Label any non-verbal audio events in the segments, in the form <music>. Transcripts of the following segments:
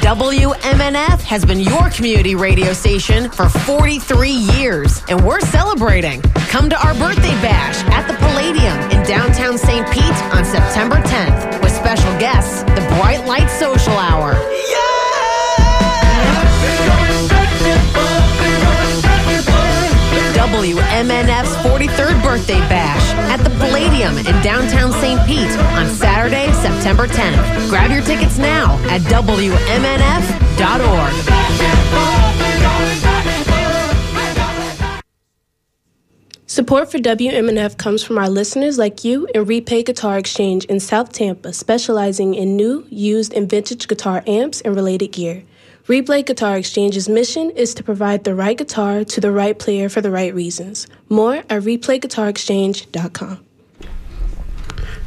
WMNF has been your community radio station for 43 years, and we're celebrating. Come to our birthday bash at the Palladium in downtown St. Pete on September 10th with special guests, the Bright Light Social Hour. WMNF's 43rd birthday bash at the Palladium in downtown St. Pete on Saturday, September 10th. Grab your tickets now at WMNF.org. Support for WMNF comes from our listeners like you and Replay Guitar Exchange in South Tampa, specializing in new, used, and vintage guitar amps and related gear. Replay Guitar Exchange's mission is to provide the right guitar to the right player for the right reasons. More at replayguitarexchange.com.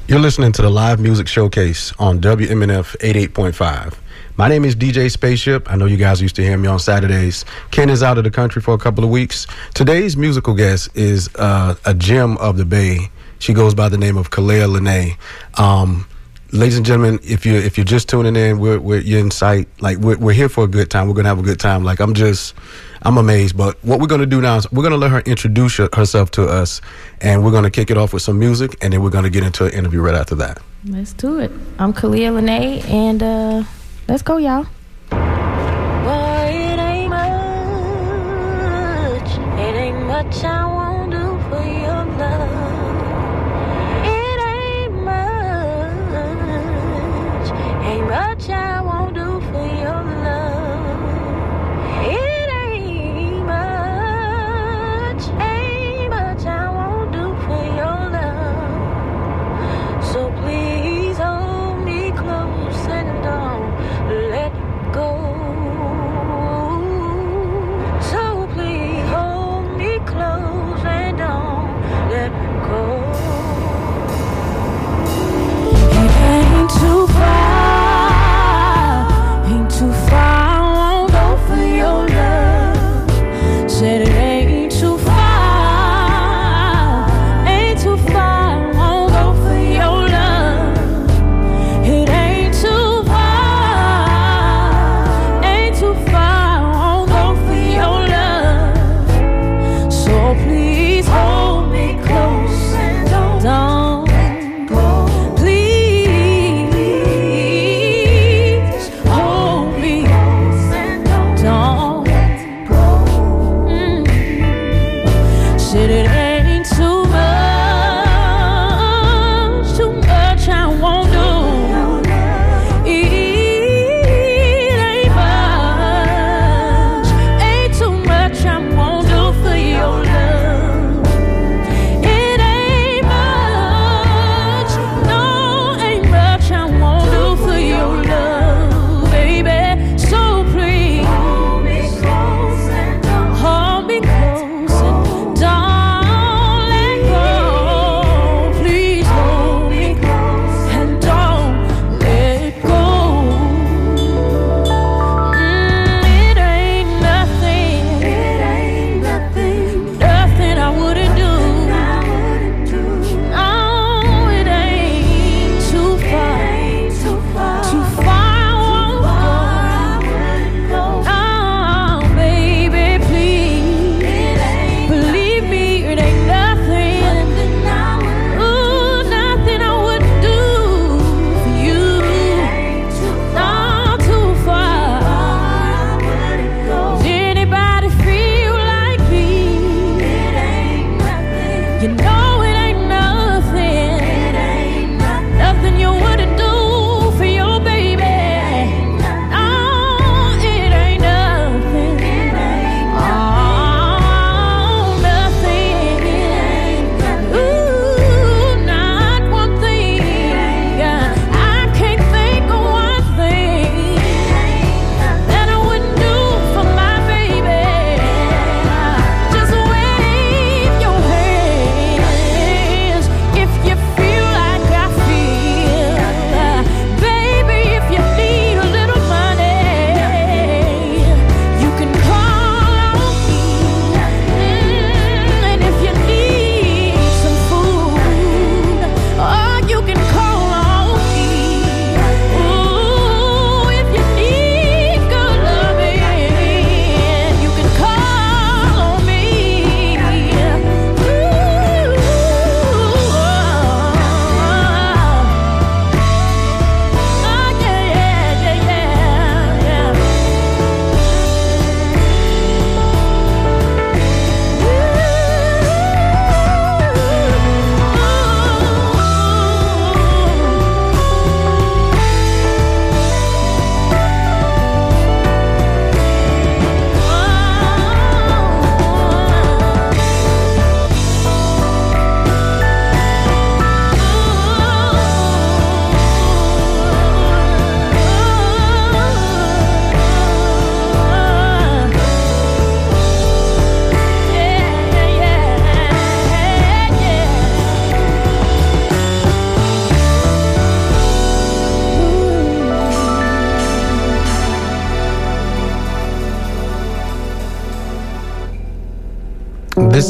You're listening to the live music showcase on WMNF 88.5. My name is DJ Spaceship. I know you guys used to hear me on Saturdays. Ken is out of the country for a couple of weeks. Today's musical guest is uh, a gem of the Bay. She goes by the name of Khalea Lynee. Um, ladies and gentlemen, if you if you're just tuning in, we're, we're you're in sight. Like we're we're here for a good time. We're gonna have a good time. Like I'm just I'm amazed. But what we're gonna do now is we're gonna let her introduce herself to us, and we're gonna kick it off with some music, and then we're gonna get into an interview right after that. Let's do it. I'm Khalea Lynee, and uh, let's go, y'all. Boy, it ain't much. It ain't much I won't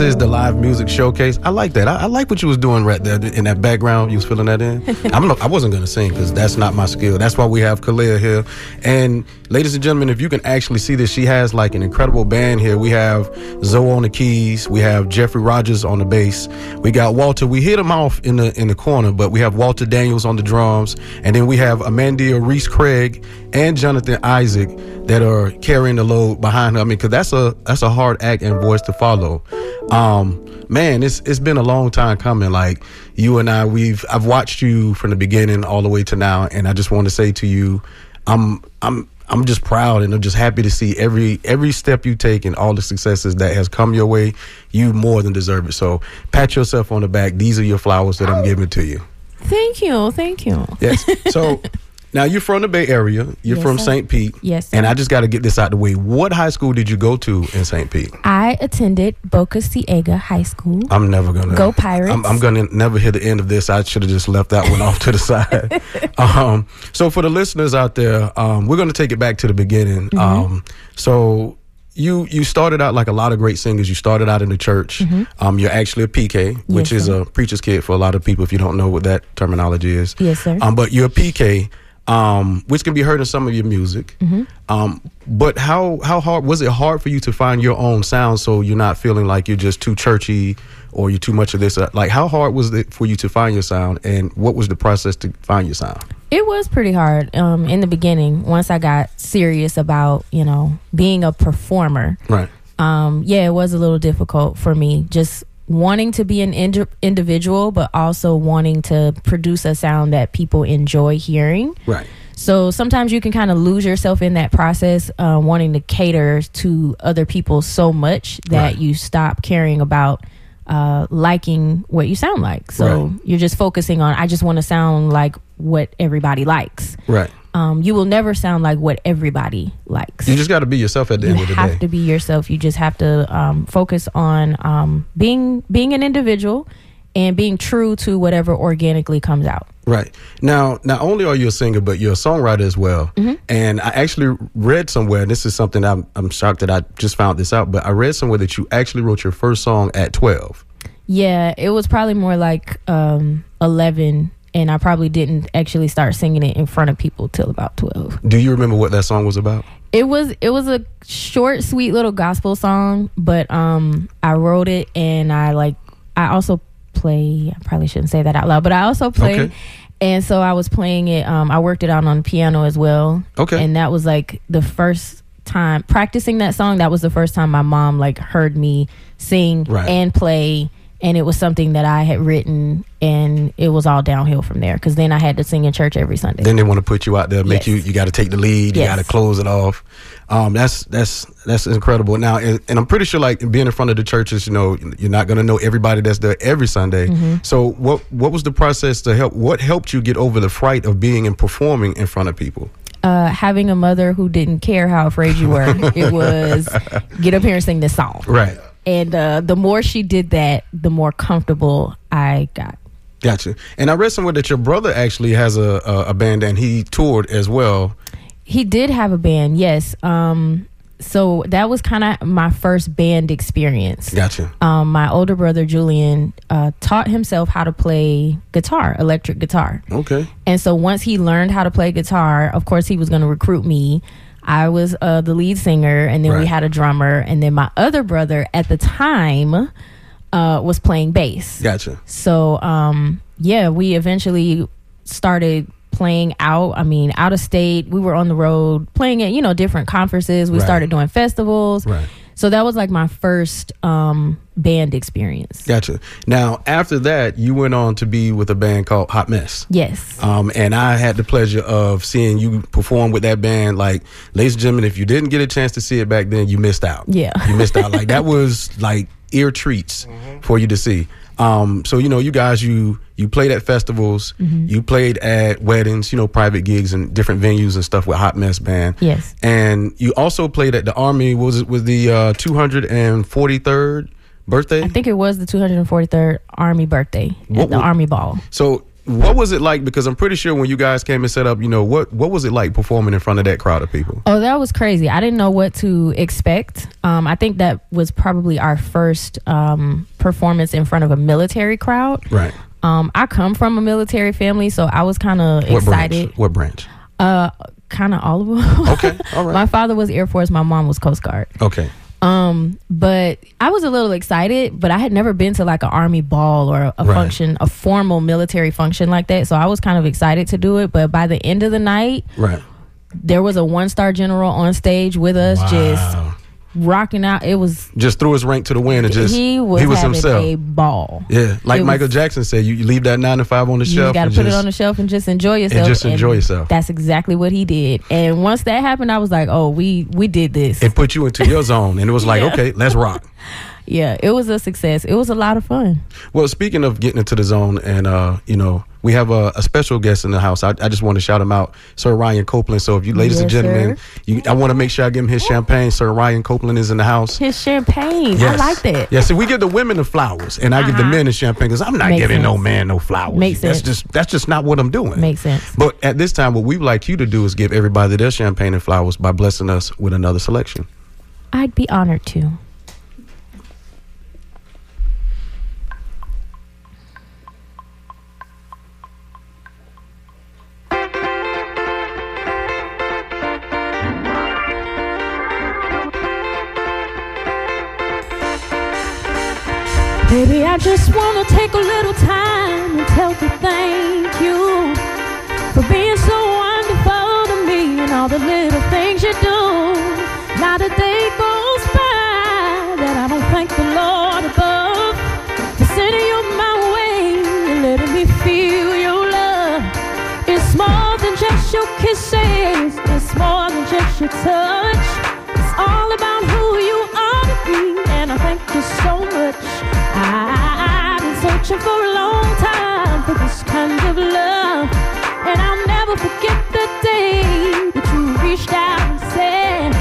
This is the live music showcase. I like that. I, I like what you was doing right there in that background. You was filling that in. <laughs> I'm not, I wasn't gonna sing because that's not my skill. That's why we have Khalea here. And ladies and gentlemen, if you can actually see this, she has like an incredible band here. We have Zoe on the keys. We have Jeffrey Rogers on the bass. We got Walter. We hit him off in the in the corner, but we have Walter Daniels on the drums, and then we have Amanda Reese Craig and Jonathan Isaac that are carrying the load behind her. I mean, because that's a that's a hard act and voice to follow. Um, man, it's it's been a long time coming. Like you and I, we've I've watched you from the beginning all the way to now, and I just want to say to you, I'm I'm I'm just proud and I'm just happy to see every every step you take and all the successes that has come your way. You more than deserve it. So pat yourself on the back. These are your flowers that I'm giving to you. Thank you, thank you. Yes. So <laughs> now you're from the Bay Area. You're Yes, from. St. Pete. Yes, And. I just got to get this out the way. What high school did you go to in St. Pete? I attended Boca Ciega High School. I'm never gonna Go Pirates. I'm, I'm gonna never hear the end of this. I should have just left that one off to the side. <laughs> Um, so for the listeners out there, um, we're gonna take it back to the beginning. Mm-hmm. Um, so you you started out like a lot of great singers. You started out in the church. Um, you're actually a PK, which Mm-hmm. Yes, is sir. a preacher's kid for a lot of people. If you don't know what that terminology is, Yes, sir. Um, but you're a PK. Um, which can be heard in some of your music. Mm-hmm. Um, but how how hard was it hard for you to find your own sound so you're not feeling like you're just too churchy or you're too much of this? Like how hard was it for you to find your sound, and what was the process to find your sound? It was pretty hard um, in the beginning. Once I got serious about you know being a performer, Right. um, yeah, it was a little difficult for me. Just wanting to be an indi- individual, but also wanting to produce a sound that people enjoy hearing. Right. So sometimes you can kind of lose yourself in that process, uh, wanting to cater to other people so much that Right. you stop caring about uh, liking what you sound like. So Right. you're just focusing on, I just want to sound like what everybody likes. Right. Um, you will never sound like what everybody likes. You just got to be yourself at the You end of the day. You have to be yourself. You just have to um, focus on um, being being an individual and being true to whatever organically comes out. Right. Now, not only are you a singer, but you're a songwriter as well. Mm-hmm. And I actually read somewhere, and this is something I'm, I'm shocked that I just found this out, but I read somewhere that you actually wrote your first song at 12. Yeah, it was probably more like um, 11, and I probably didn't actually start singing it in front of people till about 12. Do you remember what that song was about? It was it was a short, sweet little gospel song, but um, I wrote it and I like I also play. I probably shouldn't say that out loud, but I also play. Okay. And so I was playing it. Um, I worked it out on piano as well. Okay. And that was like the first time practicing that song. That was the first time my mom like heard me sing Right. and play. And it was something that I had written, and it was all downhill from there. Because then I had to sing in church every Sunday. Then they want to put you out there, make Yes. you you got to take the lead, you Yes. got to close it off. Um, that's that's that's incredible. Now, and, and I'm pretty sure, like being in front of the churches, you know, you're not going to know everybody that's there every Sunday. Mm-hmm. So, what what was the process to help? What helped you get over the fright of being and performing in front of people? uh, having a mother who didn't care how afraid you were. it was <laughs> get up here and sing this song. Right. And uh, the more she did that, the more comfortable I got. Gotcha. And I read somewhere that your brother actually has a a, a band and he toured as well. He did have a band, yes. Um, so that was kind of my first band experience. Gotcha. Um, my older brother Julian uh, taught himself how to play guitar, electric guitar. Okay. And so once he learned how to play guitar, of course he was going to recruit me. I was uh, the lead singer, and then we had a drummer, and then my other brother at the time uh, was playing bass. Gotcha. So um, yeah, we eventually started playing out. I mean, out of state. We were on the road playing at you know different conferences. We Right. started doing festivals. Right. So that was like my first um, band experience. Gotcha. Now, after that, you went on to be with a band called Hot Mess. Yes. Um, and I had the pleasure of seeing you perform with that band. Like, ladies and gentlemen, if you didn't get a chance to see it back then, you missed out. Yeah. You missed out. Like, that <laughs> was like ear treats for you to see. Um, so, you know, you guys, you you played at festivals, Mm-hmm. you played at weddings, you know, private gigs and different venues and stuff with Hot Mess Band. Yes. And you also played at the Army, was it, was the uh, 243rd birthday? I think it was the 243rd Army birthday What at the Army Ball. So what was it like? Because I'm pretty sure when you guys came and set up, you know, what what was it like performing in front of that crowd of people? Oh, that was crazy. I didn't know what to expect. Um, I think that was probably our first um, performance in front of a military crowd. Right. Um, I come from a military family, so I was kind of What excited. branch? What branch? Uh, kind of all of them. Okay, all <laughs> right. my father was Air Force. My mom was Coast Guard. Okay. Um, but I was a little excited, but I had never been to like an army ball or a, a Right. function, a formal military function like that. So I was kind of excited to do it. But by the end of the night, Right. there was a one star general on stage with us, just Wow. Rocking out. It was Just threw his rank to the wind and just he was, having himself. a ball. yeah, like It Michael was- Jackson said, you, you leave that nine to five on the You shelf. You got to and put it on the shelf and just enjoy yourself. just enjoy yourself. That's exactly what he did. And once that happened, I was like, "Oh, we we did this." It put you into your zone, and it was like, <laughs> Yeah. okay, let's rock. <laughs> yeah, it was a success. It was a lot of fun. Well, speaking of getting into the zone, and uh, you know, we have a, a special guest in the house. I, I just want to shout him out, Sir Ryan Copeland. So, if you, ladies and gentlemen, you, I want to make sure I give him his champagne. Sir Ryan Copeland is in the house. His champagne, I like that. Yeah, see, we give the women the flowers, and I give the Uh-huh. men the champagne because I'm not Makes giving no man no flowers. Makes that's sense. just that's just not what I'm doing. Makes sense. But at this time, what we'd like you to do is give everybody their champagne and flowers by blessing us with another selection. I'd be honored to. I just wanna take a little time and tell you thank you for being so wonderful to me and all the little things you do. Not a day goes by that I don't thank the Lord above for sending you my way and letting me feel your love. It's more than just your kisses, it's more than just your touch. It's all about who you are to me, and I thank you so much. Searching for a long time for this kind of love, and I'll never forget the day that you reached out and said,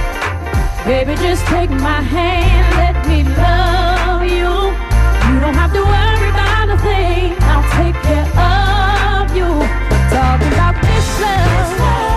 Baby, just take my hand, let me love you. You don't have to worry about a thing, I'll take care of you. Talking about this love,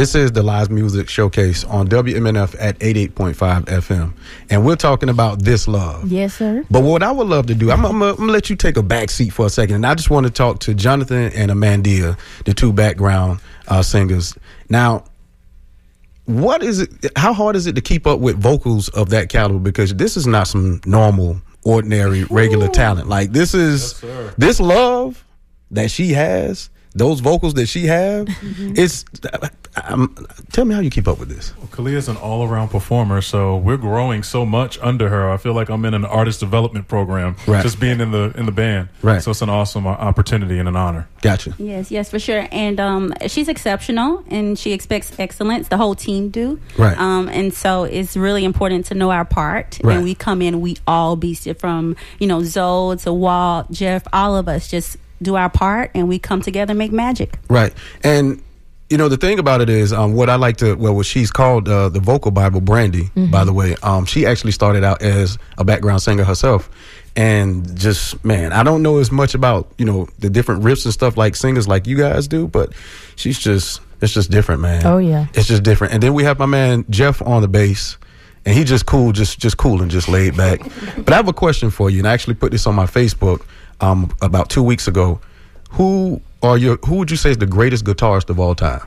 This is the live music showcase on WMNF at 88.5 FM. And we're talking about this love. Yes, sir. But what I would love to do, I'm, I'm, gonna- I'm gonna let you take a back seat for a second. And I just want to talk to Jonathan and Amandia, the two background uh, singers. Now, what is it? How hard is it to keep up with vocals of that caliber? Because this is not some normal, ordinary, regular talent. Like this is this love that she has. Those vocals that she have, <laughs> it's. Um, tell me how you keep up with this. Khalea's an all around performer, so we're growing so much under her. I feel like I'm in an artist development program, Right. just being in the in the band. Right. So it's an awesome uh, opportunity and an honor. Gotcha. Yes, yes, for sure. And um, she's exceptional, and she expects excellence. The whole team do. Right. Um, and so it's really important to know our part. Right. And we come in, we all be from you know Zoe to Walt, Jeff, all of us just do our part, and we come together and make magic. Right. And you know the thing about it is um, what I like to well what she's called uh, the vocal Bible Brandy by the way um, she actually started out as a background singer herself. And just man I don't know as much about you know the different riffs and stuff like singers like you guys do but she's just it's just different man. Oh, yeah. it's just different. And then we have my man Jeff on the bass and he just cool just just cool and just laid back. <laughs> But I have a question for you and I actually put this on my Facebook um, about two weeks ago. Who are your who would you say is the greatest guitarist of all time?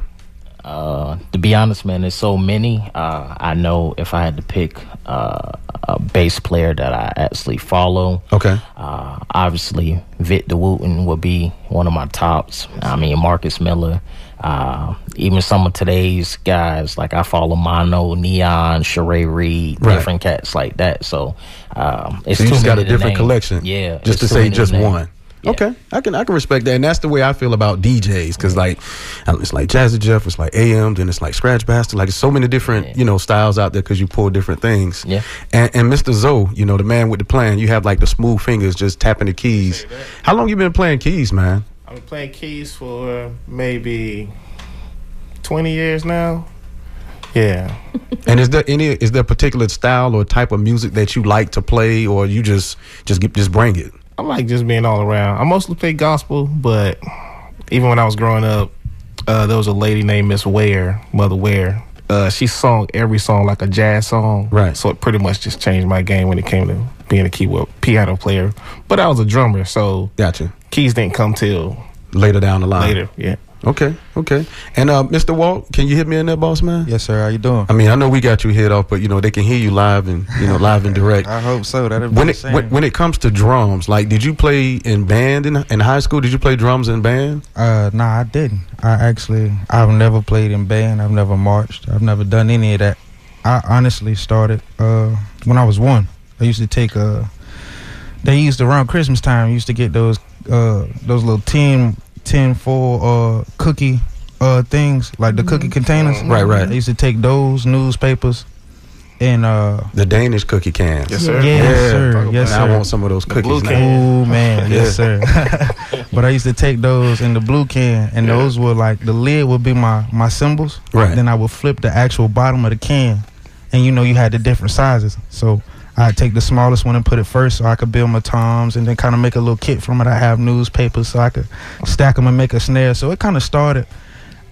Uh, to be honest, man, there's so many. Uh, I know if I had to pick uh, a bass player that I actually follow, Okay. uh, obviously Victor Wooten would be one of my tops. I mean Marcus Miller, uh, even some of today's guys like I follow MonoNeon, Sheree Reed, Right. different cats like that. So um, it's So you too just got a different collection. Yeah, Just to say just one. Yeah. Okay, I can I can respect that, and that's the way I feel about DJs. Because like, um, it's like Jazzy Jeff, it's like AM, then it's like Scratch Bastid. Like, there's so many different Yeah. you know styles out there because you pull different things. Yeah. And, and Mr. Zoe, you know the man with the plan. You have like the smooth fingers just tapping the keys. How long you been playing keys, man? I've been playing keys for maybe 20 years now. Yeah. <laughs> And is there any is there a particular style or type of music that you like to play, or you just just get, just bring it? I like just being all around. I mostly play gospel, but even when I was growing up, uh, there was a lady named Miss Ware, Mother Ware. Uh, she sung every song like a jazz song. Right. So it pretty much just changed my game when it came to being a keyboard piano player. But I was a drummer, so Gotcha. keys didn't come till Later down the line. later. Yeah. Okay, okay. And uh, Mr. Walt, can you hit me in there, boss man? Yes, sir. How you doing? I mean, I know we got you hit off, but you know they can hear you live and you know live and direct. I hope so. That'll When it when, when it comes to drums, like, did you play in band in in high school? Did you play drums in band? uh, nah, I didn't. I actually, I've never played in band. I've never marched. I've never done any of that. I honestly started uh, when I was one. I used to take uh They used to around Christmas time. Used to get those uh those little tin tin foil uh cookie uh things like the cookie containers. Right, right. They used to take those newspapers and uh The Danish cookie cans. Yes, sir. Yes, sir. Yes, Now I want some of those blue cookies. Oh man, yes sir. <laughs> but I used to take those in the blue can, and those were like the lid would be my my cymbals. Right. Then I would flip the actual bottom of the can, and you know you had the different sizes. So I'd take the smallest one and put it first, so I could build my toms, and then kind of make a little kit from it. I have newspapers, so I could stack them and make a snare. So it kind of started.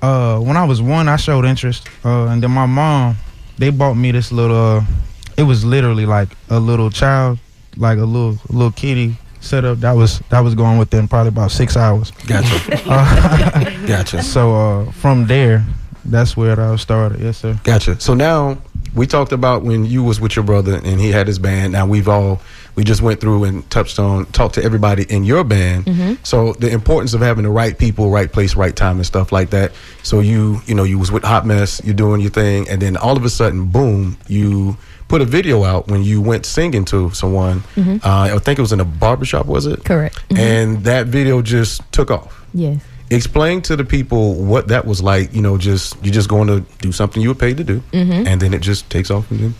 Uh, when I was one, I showed interest, uh, and then my mom, they bought me this little. Uh, it was literally like a little child, like a little little kitty setup. That was that was going within probably about six hours. Gotcha. <laughs> <laughs> Uh, Gotcha. so uh, from there, that's where it all started. Yes, sir. Gotcha. So now we talked about when you was with your brother and he had his band. Now we've all we just went through and touched on talked to everybody in your band. So the importance of having the right people, right place, right time, and stuff like that. So you you know you was with Hot Mess, you're doing your thing, and then all of a sudden, boom, you put a video out when you went singing to someone. Uh, I think it was in a barbershop, was it? Correct. Mhm. And that video just took off Yes. Explain to the people what that was like you know just you're just going to do something you were paid to do Mm-hmm. and then it just takes off and then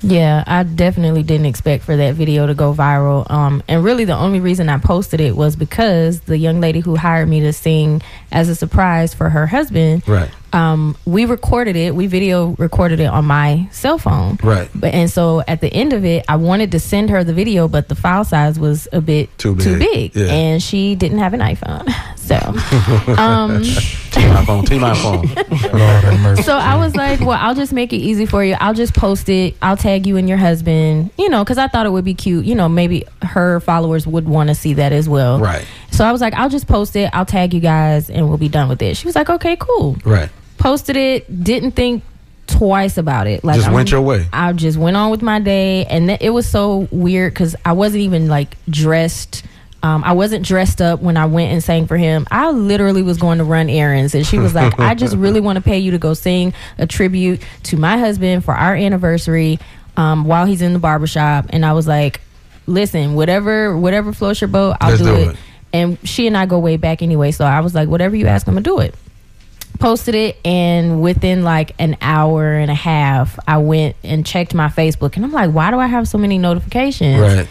Yeah, I definitely didn't expect for that video to go viral. Um, and really, the only reason I posted it was because the young lady who hired me to sing as a surprise for her husband, right um, we recorded it. We video recorded it on my cell phone. Right. But and so at the end of it, I wanted to send her the video, but the file size was a bit Too too big. big, Yeah. and she didn't have an iPhone. <laughs> So, <laughs> um, Team iPhone, Team iPhone. Lord have. So I was like, well, I'll just make it easy for you. I'll just post it. I'll tag you and your husband, you know, because I thought it would be cute. You know, maybe her followers would want to see that as well. Right. So I was like, I'll just post it. I'll tag you guys and we'll be done with it. She was like, okay, cool. Right. Posted it, didn't think twice about it. Like Just I'm- went your way. I just went on with my day, and th- it was so weird because I wasn't even like dressed. Um, I wasn't dressed up when I went and sang for him. I literally was going to run errands, and she was like, "I just <laughs> really want to pay you to go sing a tribute to my husband for our anniversary um, while he's in the barbershop." And I was like, "Listen, whatever, whatever floats your boat, I'll do, do it. it. And she and I go way back anyway, so I was like, "Whatever you ask, I'm gonna do it." posted it and within like an hour and a half i went and checked my facebook and i'm like why do i have so many notifications Right.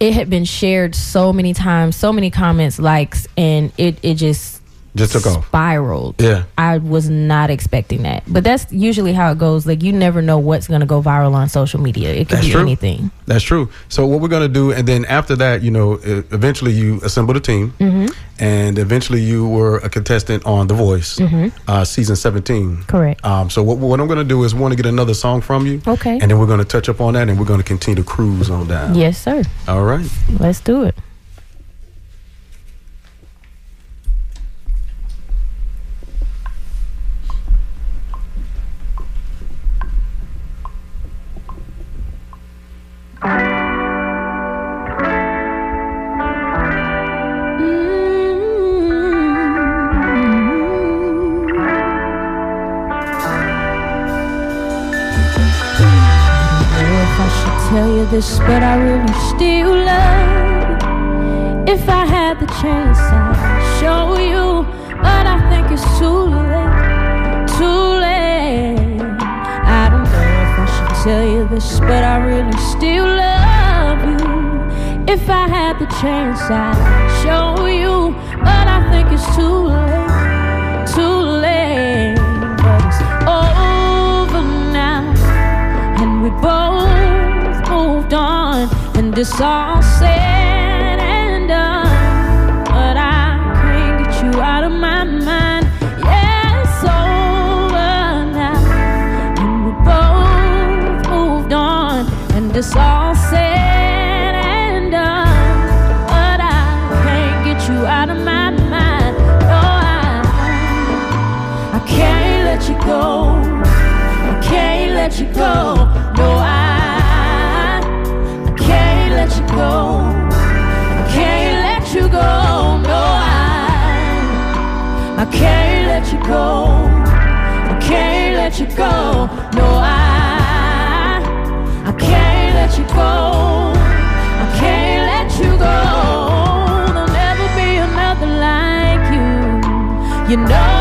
It had been shared so many times so many comments likes and it, it just Just took off. spiraled Yeah. i was not expecting that but that's usually how it goes like you never know what's going to go viral on social media it could That's be true. anything That's true. So what we're gonna do, and then after that, you know, eventually you assembled a team, Mhm. and eventually you were a contestant on The Voice, Mhm. uh, season seventeen. Correct. Um, so what, what I'm gonna do is want to get another song from you, Okay. and then we're gonna touch up on that, and we're gonna continue to cruise on down. yes sir All right. let's do it this, but I really still love you. If I had the chance, I'd show you, but I think it's too late, too late. I don't know if I should tell you this, but I really still love you. If I had the chance, I'd show you, but I think it's too late, it's all said I, can't let you go. I can't let you go. No, I, I can't let you go. I can't let you go. There'll never be another like you. You know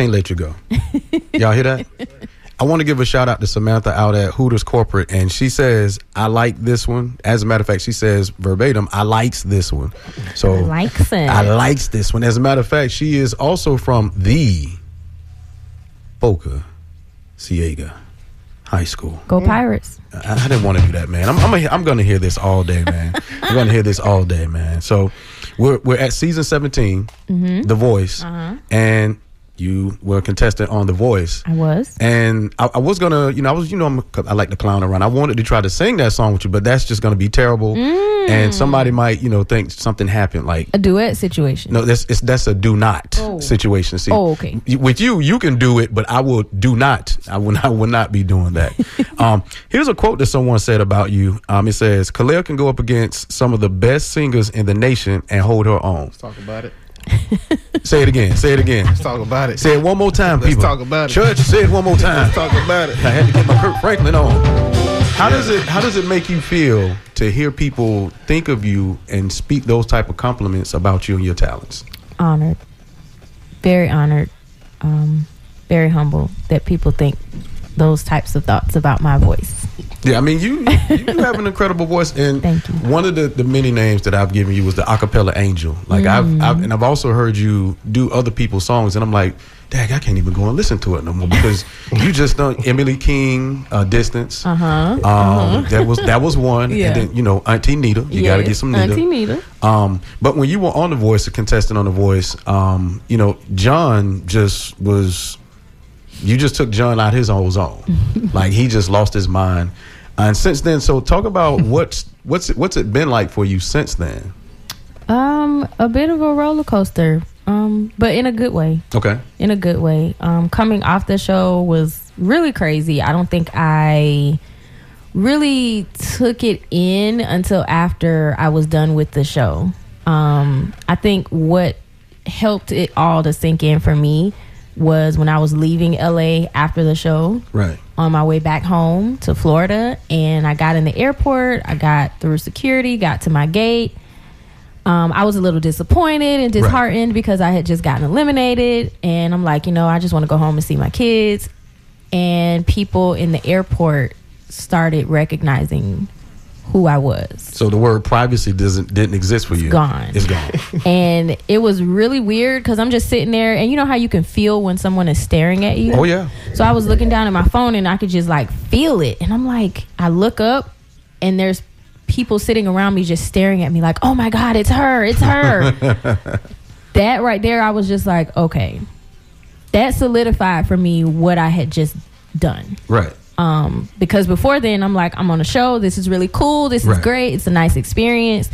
can't let you go. <laughs> Y'all hear that? I want to give a shout out to Samantha out at Hooters Corporate, and she says, I like this one. As a matter of fact, she says verbatim, I likes this one. So I likes it. I likes this one. As a matter of fact, she is also from the Boca Ciega High School. Go Pirates. I, I didn't want to do that, man. I'm I'm, a, I'm going to hear this all day, man. I'm going to hear this all day, man. So we're we're at season 17, Mm-hmm. The Voice, and you were a contestant on The Voice. I was. And I, I was gonna, you know, I was, you know, I'm, I like to clown around. I wanted to try to sing that song with you, but that's just gonna be terrible. Mm. And somebody might, you know, think something happened. Like, A duet situation. no, that's it's, that's a do not Oh. situation. See, Oh, okay. With you, you can do it, but I will do not. I will not, will not be doing that. <laughs> um, here's a quote that someone said about you. Um, it says, "Khalea can go up against some of the best singers in the nation and hold her own." Let's talk about it. <laughs> Say it again. Say it again. Let's talk about it. Say it one more time, Let's people. talk about it. Church, say it one more time. Let's talk about it. I had to get my Kirk Franklin on. How does it How does it make you feel to hear people think of you and speak those type of compliments about you and your talents? Honored. Very honored. Um, very humble that people think those types of thoughts about my voice. Yeah, I mean you you have an incredible voice, and <laughs> one of the, the many names that I've given you was the acapella angel. Like I've, Mm. I've and I've also heard you do other people's songs, and I'm like, Dag, I can't even go and listen to it no more because <laughs> you just done Emily King, uh, Distance. Uh huh. Um, that was that was one, Yeah. and then you know Auntie Nita. You got to get some Nita. Auntie Nita. Um, but when you were on The Voice, a contestant on The Voice, um, you know, John just was, you just took John out his own zone. <laughs> like he just lost his mind. And since then, so talk about <laughs> what's, what's, it, what's it been like for you since then? Um, a bit of a roller coaster. Um, but in a good way. Okay. in a good way. Um, coming off the show was really crazy. I don't think I really took it in until after I was done with the show. Um, I think what helped it all to sink in for me was when I was leaving LA after the show Right. on my way back home to Florida and I got in the airport, I got through security, got to my gate. Um, I was a little disappointed and disheartened because I had just gotten eliminated and I'm like, you know, I just want to go home and see my kids. And people in the airport started recognizing who I was. So the word privacy doesn't didn't exist for you. gone. It's gone. <laughs> and it was really weird because I'm just sitting there and you know how you can feel when someone is staring at you? oh yeah. So I was looking down at my phone and I could just like feel it. And I'm like, I look up and there's people sitting around me just staring at me like, oh my God, it's her, it's her. <laughs> that right there, I was just like, okay. That solidified for me what I had just done. Right. Um, because before then, I'm like, I'm on a show. This is really cool. This is great. It's a nice experience.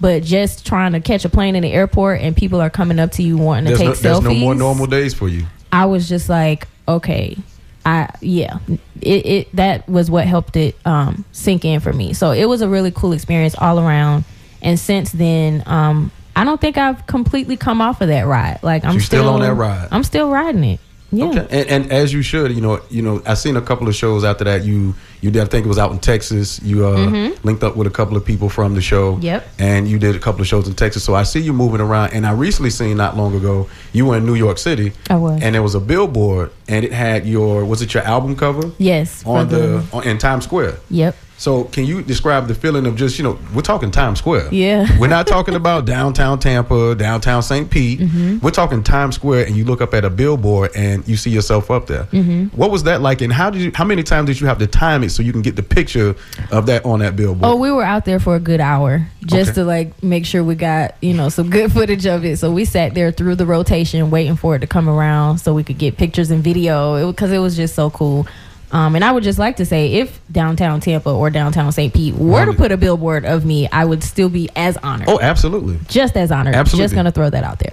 But just trying to catch a plane in the airport and people are coming up to you wanting to take no, there's no more normal days for you. I was just like, okay, I yeah, it, it that was what helped it um, sink in for me. So it was a really cool experience all around. And since then, um, I don't think I've completely come off of that ride. Like I'm You're still on that ride. I'm still riding it. Yeah. Okay, and, and as you should, you know, you know, I seen a couple of shows after that. You you did, I think it was out in Texas. You uh, linked up with a couple of people from the show. Mm-hmm. Yep. And you did a couple of shows in Texas. So I see you moving around. And I recently seen not long ago you were in New York City. I was. And there was a billboard, and it had your was it your album cover Yes. on for the on, in Times Square. Yep. So can you describe the feeling of just you know we're talking Times Square. Yeah. <laughs> We're not talking about downtown Tampa, downtown St. Pete. Mm-hmm. We're talking Times Square, and you look up at a billboard and you see yourself up there. Mm-hmm. What was that like, and how did you? How many times did you have to time it so you can get the picture of that on that billboard? Oh, we were out there for a good hour just Okay. to like make sure we got, you know, some good <laughs> footage of it. So we sat there through the rotation waiting for it to come around so we could get pictures and video because it, was just so cool. Um, and I would just like to say if downtown Tampa or downtown St. Pete were to put a billboard of me, I would still be as honored. Oh, absolutely. Just as honored. Absolutely. Just gonna throw that out there.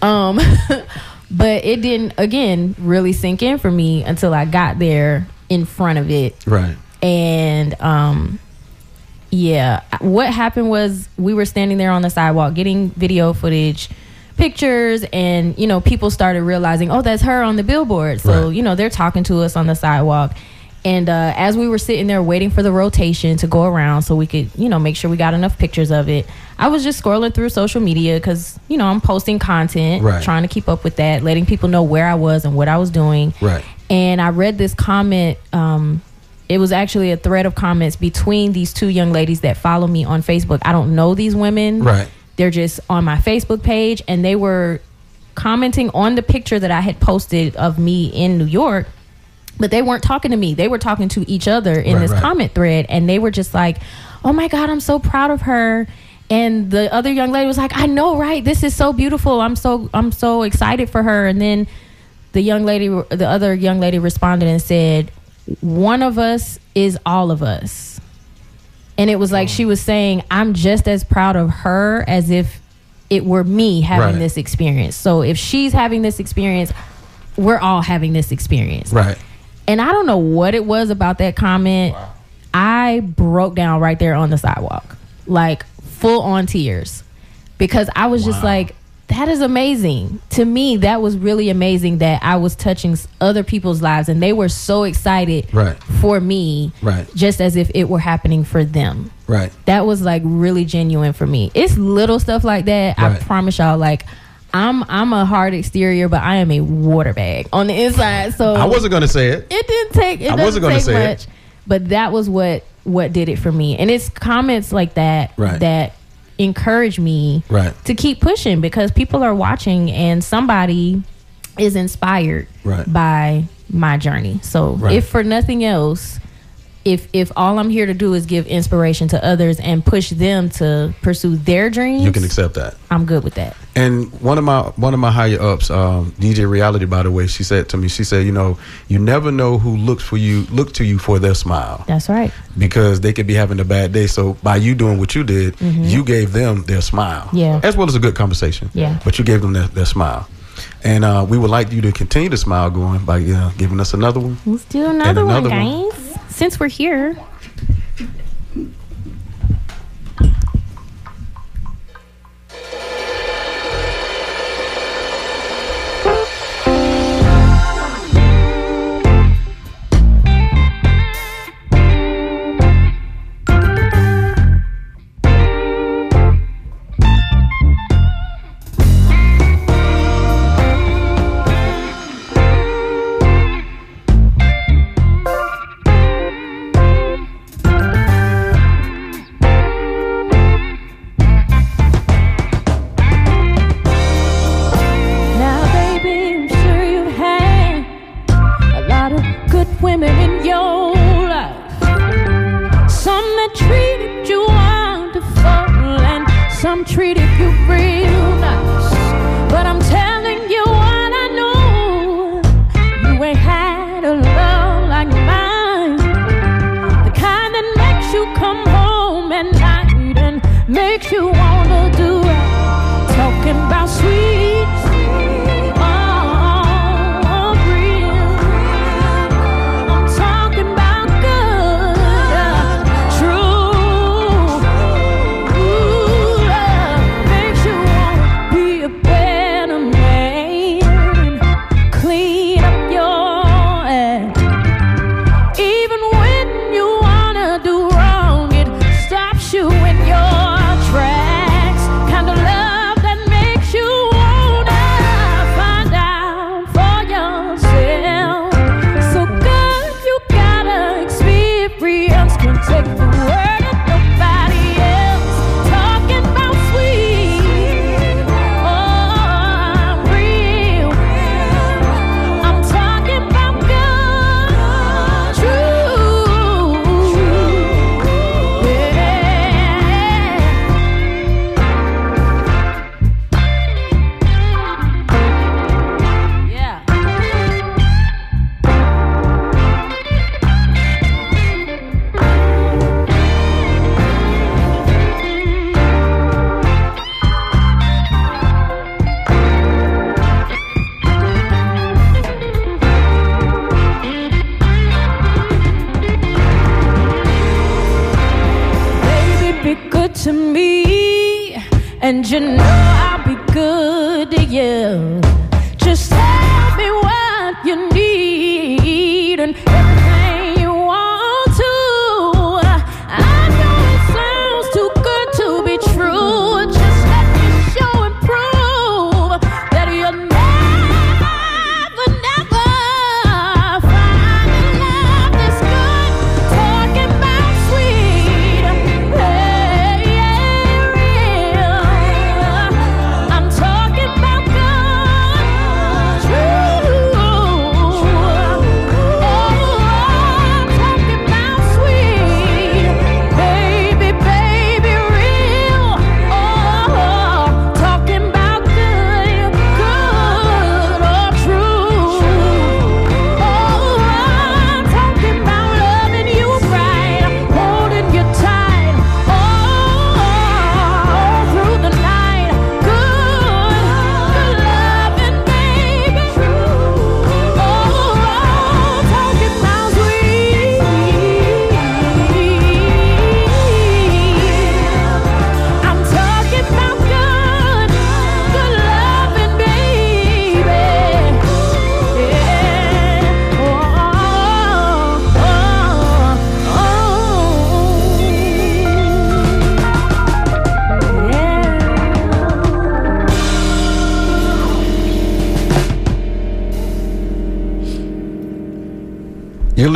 Um, <laughs> but it didn't again really sink in for me until I got there in front of it Right. and um yeah what happened was we were standing there on the sidewalk getting video footage pictures and you know people started realizing oh that's her on the billboard so Right. you know they're talking to us on the sidewalk and uh, as we were sitting there waiting for the rotation to go around so we could you know make sure we got enough pictures of it i was just scrolling through social media because you know i'm posting content Right. trying to keep up with that letting people know where i was and what i was doing Right. and I read this comment. Um, it was actually a thread of comments between these two young ladies that follow me on Facebook. I don't know these women. Right. They're just on my Facebook page, and they were commenting on the picture that I had posted of me in New York. But they weren't talking to me. They were talking to each other in Right, this right. comment thread, and they were just like, "Oh my God, I'm so proud of her." And the other young lady was like, "I know, right? This is so beautiful. I'm so I'm so excited for her." And then the young lady the other young lady responded and said one of us is all of us and it was like she was saying i'm just as proud of her as if it were me having Right. this experience. So if she's having this experience we're all having this experience. Right. and i don't know what it was about that comment. I broke down right there on the sidewalk like full on tears. Because i was just like that is amazing to me that was really amazing that i was touching other people's lives and they were so excited Right. for me Right. just as if it were happening for them Right. that was like really genuine for me it's little stuff like that i promise y'all like i'm i'm a hard exterior but i am a water bag on the inside so I wasn't going to say it. it didn't take it I wasn't gonna take say it. much but that was what what did it for me and it's comments like that Right. that encourage me Right. to keep pushing because people are watching and somebody is inspired Right. by my journey so Right. if for nothing else if if all i'm here to do is give inspiration to others and push them to pursue their dreams You can accept that. i'm good with that And one of my one of my higher ups, um, DJ Reality, by the way, she said to me, she said, you know, you never know who looks for you, look to you for their smile, that's right because they could be having a bad day. So by you doing what you did, you gave them their smile, Mm-hmm. Yeah. as well as a good conversation, Yeah. But you gave them their, their smile, and uh, we would like you to continue to smile going by uh, giving us another one. let's do another, another one one. Since we're here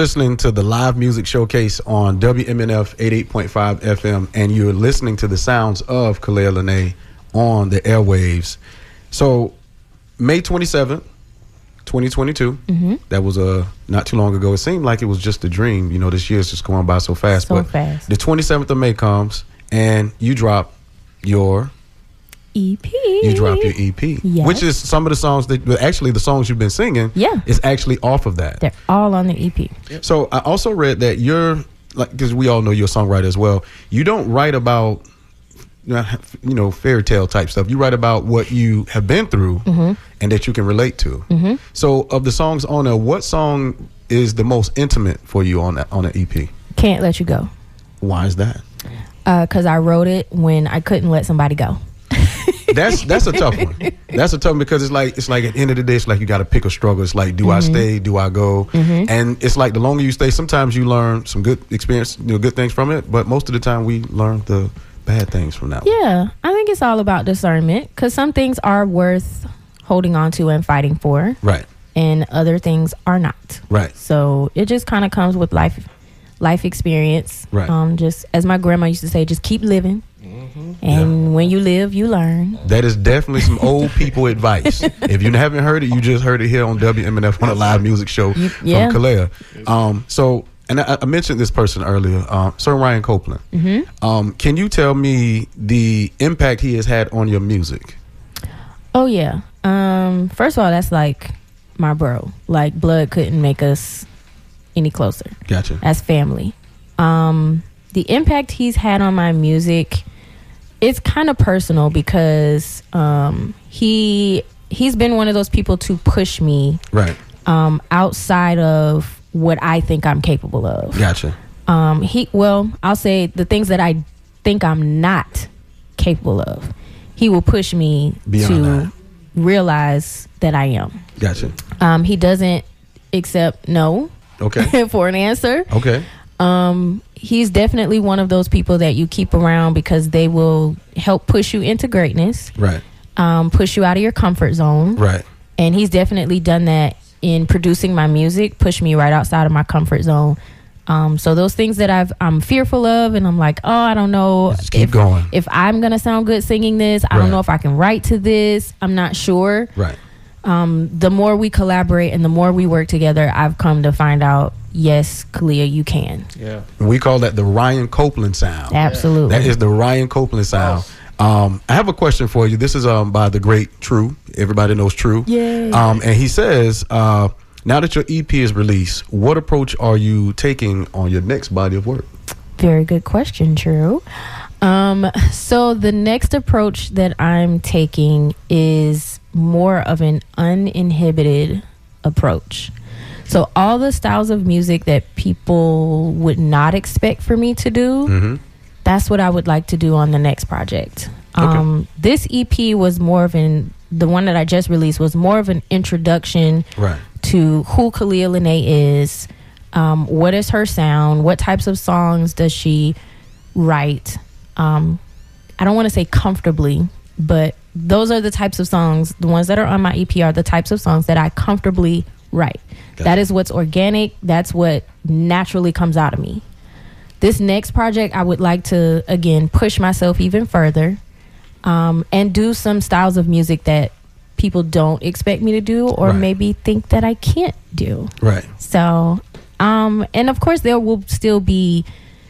listening to the live music showcase on WMNF 88.5 FM, and you're listening to the sounds of Khalea Lynee on the airwaves. So, May 27th, 2022, Mm-hmm. that was uh, not too long ago. It seemed like it was just a dream. You know, this year's just going by so fast. So but fast. the 27th of May comes, and you drop your EP. you drop your EP, Yes. which is some of the songs that actually the songs you've been singing. Yeah. is actually off of that. They're all on the EP. So I also read that you're like because we all know you're a songwriter as well. You don't write about <laughs> you know, fairy tale type stuff. You write about what you have been through Mm-hmm. and that you can relate to. So of the songs on there, what song is the most intimate for you on that on an EP? Can't let you go. Why is that? Because I wrote it when I couldn't let somebody go. That's that's a tough one. That's a tough one because it's like it's like at the end of the day, it's like you got to pick a struggle. It's like, do I Mm-hmm. stay? Do I go? And it's like the longer you stay, sometimes you learn some good experience, you know, good things from it. But most of the time, we learn the bad things from that. one. Yeah, I think it's all about discernment because some things are worth holding on to and fighting for, Right. and other things are not. Right. So it just kind of comes with life, life experience. Right. Um, just as my grandma used to say, just keep living, Mm-hmm. and when you live, you learn. That is definitely some old people advice. If you haven't heard it, you just heard it here on WMNF on a live music show yeah. from Khalea. Um, so, and I, I mentioned this person earlier, um, Sir Ryan Copeland. Mm-hmm. Um, can you tell me the impact he has had on your music? Oh yeah. Um, first of all, that's like my bro. Like blood couldn't make us any closer. Gotcha. as family. Um, the impact he's had on my music, it's kind of personal because um, he he's been one of those people to push me Right. um, outside of what I think I'm capable of. Gotcha. Um, he well, I'll say the things that I think I'm not capable of. He will push me Beyond to that. realize that I am. Gotcha. Um, he doesn't accept no Okay. <laughs> for an answer Okay. Um he's definitely one of those people that you keep around because they will help push you into greatness Right. um push you out of your comfort zone Right. and he's definitely done that in producing my music push me right outside of my comfort zone um so those things that i've i'm fearful of and i'm like oh i don't know Just keep if, going. if i'm gonna sound good singing this i Right. don't know if i can write to this i'm not sure Right. um, the more we collaborate and the more we work together, I've come to find out, yes, Khalea, you can. Yeah. We call that the Ryan Copeland sound. Absolutely. That is the Ryan Copeland sound. Um, I have a question for you. This is um, by the great True. Everybody knows True. Yay. Um, and he says, uh, now that your EP is released, what approach are you taking on your next body of work? Very good question, True. Um, so the next approach that I'm taking is more of an uninhibited approach. So all the styles of music that people would not expect for me to do, Mm-hmm. that's what I would like to do on the next project. Um, This EP was more of an the one that I just released was more of an introduction Right. to who Khalea Lynee is, um, what is her sound, what types of songs does she write. Um, I don't want to say comfortably, but those are the types of songs, the ones that are on my EP are the types of songs that I comfortably write. That is what's organic, that's what naturally comes out of me. This next project, I would like to, again, push myself even further um, and do some styles of music that people don't expect me to do or Right. maybe think that I can't do. Right. So, um, and of course, there will still be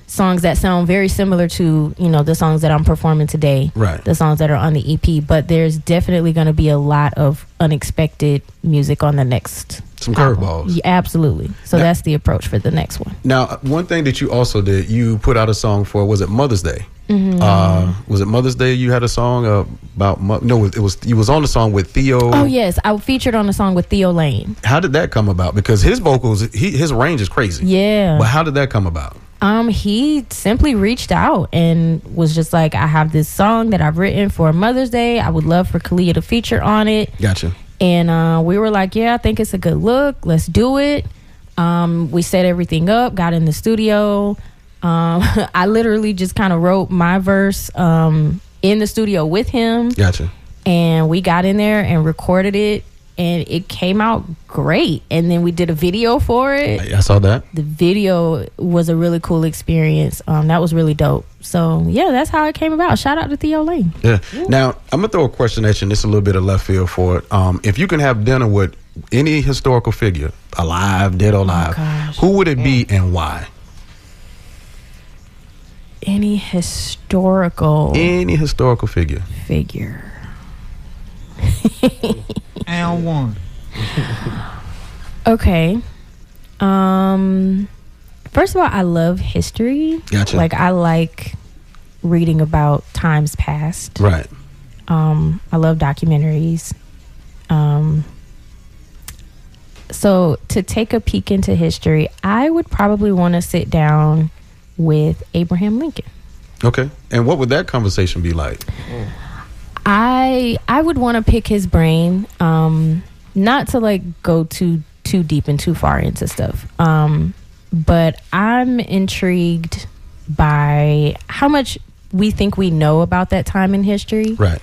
songs that sound very similar to you know the songs that I'm performing today, Right. The songs that are on the EP, but there's definitely going to be a lot of unexpected music on the next. Some curveballs. Yeah, absolutely. So Now- that's the approach for the next one. Now, one thing that you also did, you put out a song for was it Mother's Day? Mhm. Uh, was it Mother's Day? You had a song uh, about mo- no, it was you was on the song with Theo. Oh yes, I featured on a song with Theo Lane. How did that come about? Because his vocals, he, his range is crazy. Yeah. But how did that come about? Um, he simply reached out and was just like, I have this song that I've written for Mother's Day. I would love for Khalea to feature on it. Gotcha. And uh, we were like, yeah, I think it's a good look. Let's do it. Um, we set everything up, got in the studio. Um, <laughs> I literally just kind of wrote my verse um, in the studio with him. Gotcha. And we got in there and recorded it. And it came out great. And then we did a video for it I saw that. the video was a really cool experience. Um, that was really dope. So yeah, that's how it came about. Shout out to Theo Lane. Yeah. Now I'm gonna throw a question at you, and it's a little bit of left field for it. Um, if you can have dinner with any historical figure, alive, dead or alive, who would it be and why? Any historical Any historical figure. figure. <laughs> And one. Okay. Um first of all, I love history. Gotcha. Like I like reading about times past. Right. Um I love documentaries. Um so to take a peek into history, I would probably want to sit down with Abraham Lincoln. Okay. And what would that conversation be like? I I would want to pick his brain, um, not to like go too too deep and too far into stuff. Um, but I'm intrigued by how much we think we know about that time in history. Right.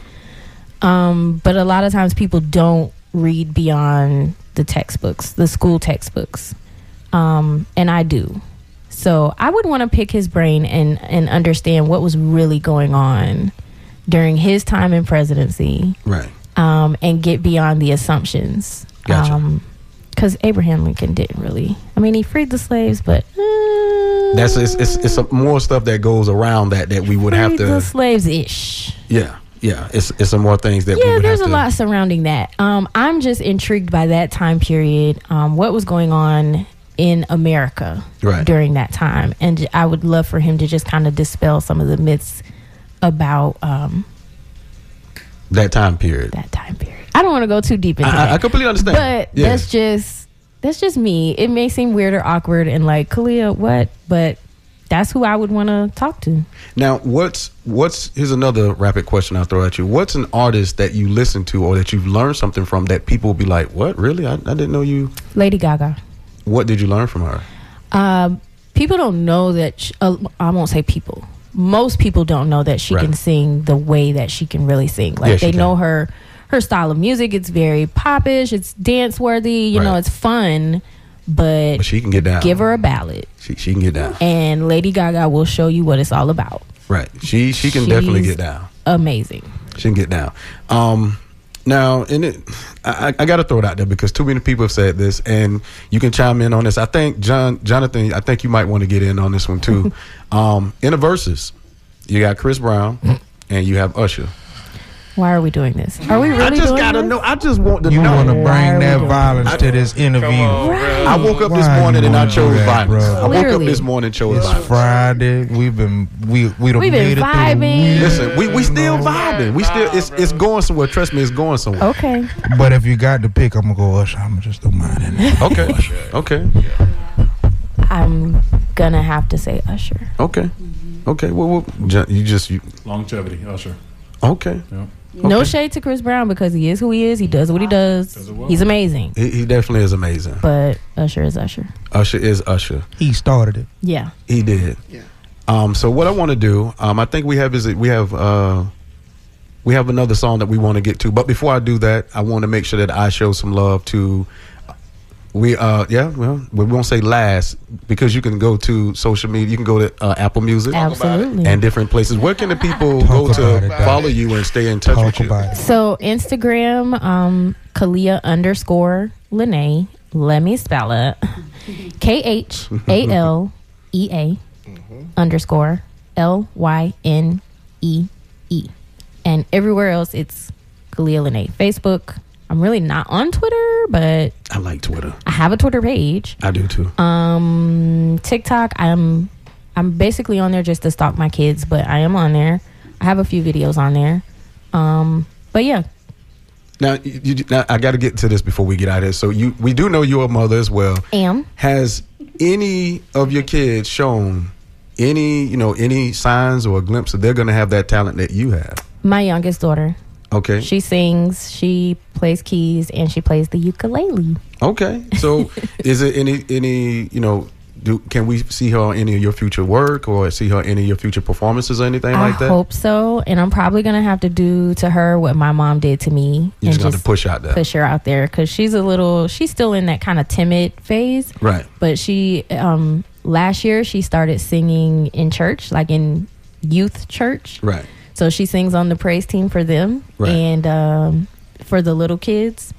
Um, but a lot of times people don't read beyond the textbooks, the school textbooks. Um, and I do. So I would want to pick his brain and, and understand what was really going on during his time in presidency Right. um, and get beyond the assumptions. Gotcha. Because Abraham Lincoln didn't really. I mean, he freed the slaves, but That's it's it's, it's some more stuff that goes around that that we would have freed the to. slaves ish. Yeah. Yeah. It's it's some more things that we yeah there's a to. lot surrounding that um i'm just intrigued by that time period um what was going on in america Right. during that time and I would love for him to just kind of dispel some of the myths about um that time period. that time period i don't want to go too deep into I- that I completely understand. but Yeah. that's just that's just me it may seem weird or awkward and like Khalea what but that's who i would want to talk to Now, what's what's here's another rapid question I'll throw at you. What's an artist that you listen to or that you've learned something from that people will be like, "What? Really? I, I didn't know you." lady gaga What did you learn from her? Um, people don't know that. Sh uh, I won't say people. Most people don't know that she Right. can sing the way that she can really sing. Like Yeah, they can. know her her style of music. It's very popish. It's dance worthy. You know, it's fun. But, But she can get down. give her a ballad, She she can get down. and Lady Gaga will show you what it's all about. Right. She she can definitely get down. Amazing. She can get down. Um, now, and it, I, I got to throw it out there because too many people have said this, and you can chime in on this. I think John, Jonathan, I think you might want to get in on this one too. <laughs> um, in the verses, you got Chris Brown and you have Usher. Why are we doing this? Are we really I just doing gotta this? know. I just want to You know. want to bring that doing violence to this interview. I woke up this Why morning and I chose that, violence. bro? I woke up this morning and chose It's violence. Friday. We've been we we done We've been it through vibing. Listen, we, we still vibing. We still it's it's going somewhere. Trust me, it's going somewhere. Okay. But if you got to pick, I'm gonna go Usher. I'm just don't mind it. Okay. Okay. I'm gonna have to say Usher. Okay. Okay. Well, well you just you, Longevity, Usher. Okay. No Okay. shade to Chris Brown because he is who he is. He does what he does. He's amazing. He, he definitely is amazing. But Usher is Usher. Usher is Usher. He started it. Yeah. He did. Yeah. Um, so what I want to do, um, I think we have is we have uh, we have another song that we want to get to. But before I do that, I want to make sure that I show some love to. We uh yeah well we won't say last because you can go to social media you can go to uh, Apple Music Absolutely. and different places. Where can the people go to it, Doc. follow you and stay in touch Talk with you? about it. So Instagram, um, Khalea underscore Lynee. Let me spell it. <laughs> K H A L E A underscore L Y N E E. And everywhere else it's Khalea Lynee. Facebook. I'm really not on Twitter, but I like Twitter. I have a Twitter page. I do too. Um, TikTok. I'm I'm basically on there just to stalk my kids, but I am on there. I have a few videos on there. Um, but yeah, Now, you, you, now I got to get to this before we get out of here. So you, we do know you're a mother as well. am. Has any of your kids shown any, you know, any signs or a glimpse that they're going to have that talent that you have? My youngest daughter. Okay. She sings, she plays keys, and she plays the ukulele. Okay. So, <laughs> is it any, any, you know, do can we see her on any of your future work or see her any of your future performances or anything I like that? I hope so, and I'm probably gonna have to do to her what my mom did to me, you and just got to push out there. push her out there because she's a little, she's still in that kind of timid phase. Right. But she, um, last year she started singing in church, like in youth church. Right. So she sings on the praise team for them Right. and um, for the little kids.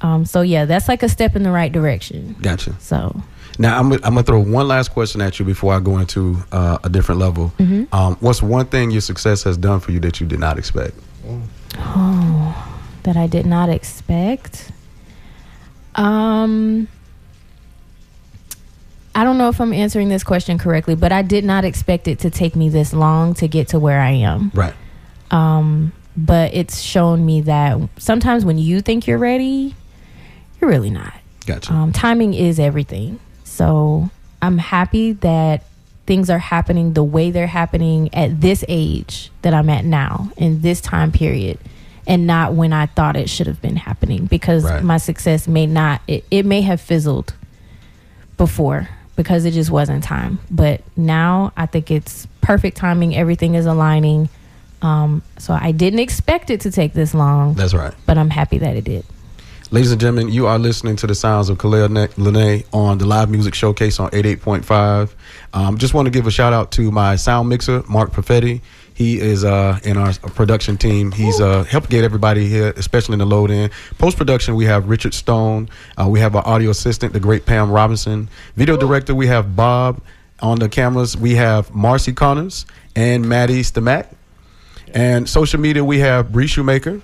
Um, so yeah, that's like a step in the right direction. Gotcha. So Now I'm I'm gonna throw one last question at you before I go into uh, a different level. Mm-hmm. Um, what's one thing your success has done for you that you did not expect? Oh, that I did not expect. Um, I don't know if I'm answering this question correctly, but I did not expect it to take me this long to get to where I am. Right. Um, but it's shown me that sometimes when you think you're ready, you're really not. Gotcha. Um, timing is everything. So I'm happy that things are happening the way they're happening at this age that I'm at now in this time period and not when I thought it should have been happening because Right. my success may not, it, it may have fizzled before because it just wasn't time. But now I think it's perfect timing. Everything is aligning. Um, so I didn't expect it to take this long, That's right. but I'm happy that it did. Ladies and gentlemen, you are listening to the sounds of Khalea Lynee on the Live Music Showcase on 88.5. Um, just want to give a shout out to my sound mixer, Mark Perfetti. He is uh, in our production team. He's uh, helped get everybody here, especially in the load in. Post production, we have Richard Stone. Uh, we have our audio assistant, the great Pam Robinson. Video director, we have Bob. On the cameras, we have Marcy Connors and Maddie Stamak. And social media, we have Bree Shoemaker.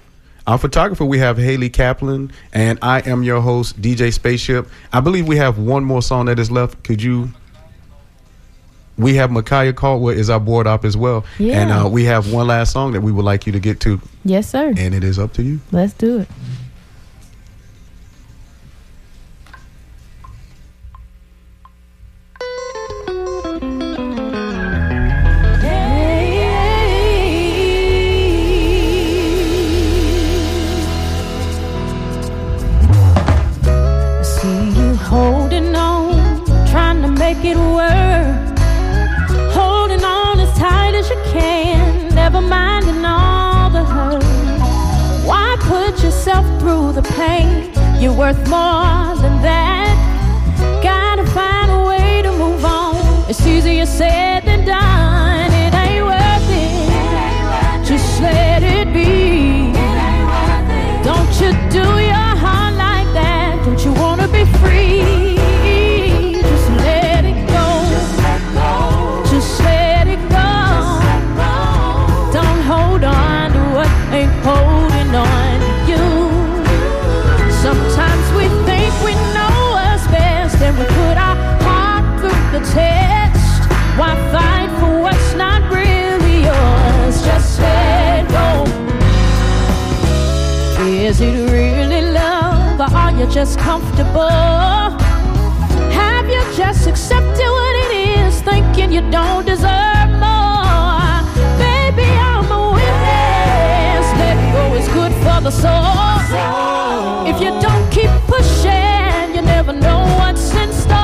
Our photographer, we have Haley Kaplan, and I am your host, DJ Spaceship. I believe we have one more song that is left. Could you? We have Micaiah Caldwell is our board op as well, Yeah. and uh, we have one last song that we would like you to get to, Yes, sir. and it is up to you. Let's do it. Yourself through the pain? You're worth more than that. Gotta find a way to move on. It's easier said Is it really love or are you just comfortable? Have you just accepted what it is, thinking you don't deserve more? Baby, I'm a witness. Let go is good for the soul. If you don't keep pushing, you never know what's in store.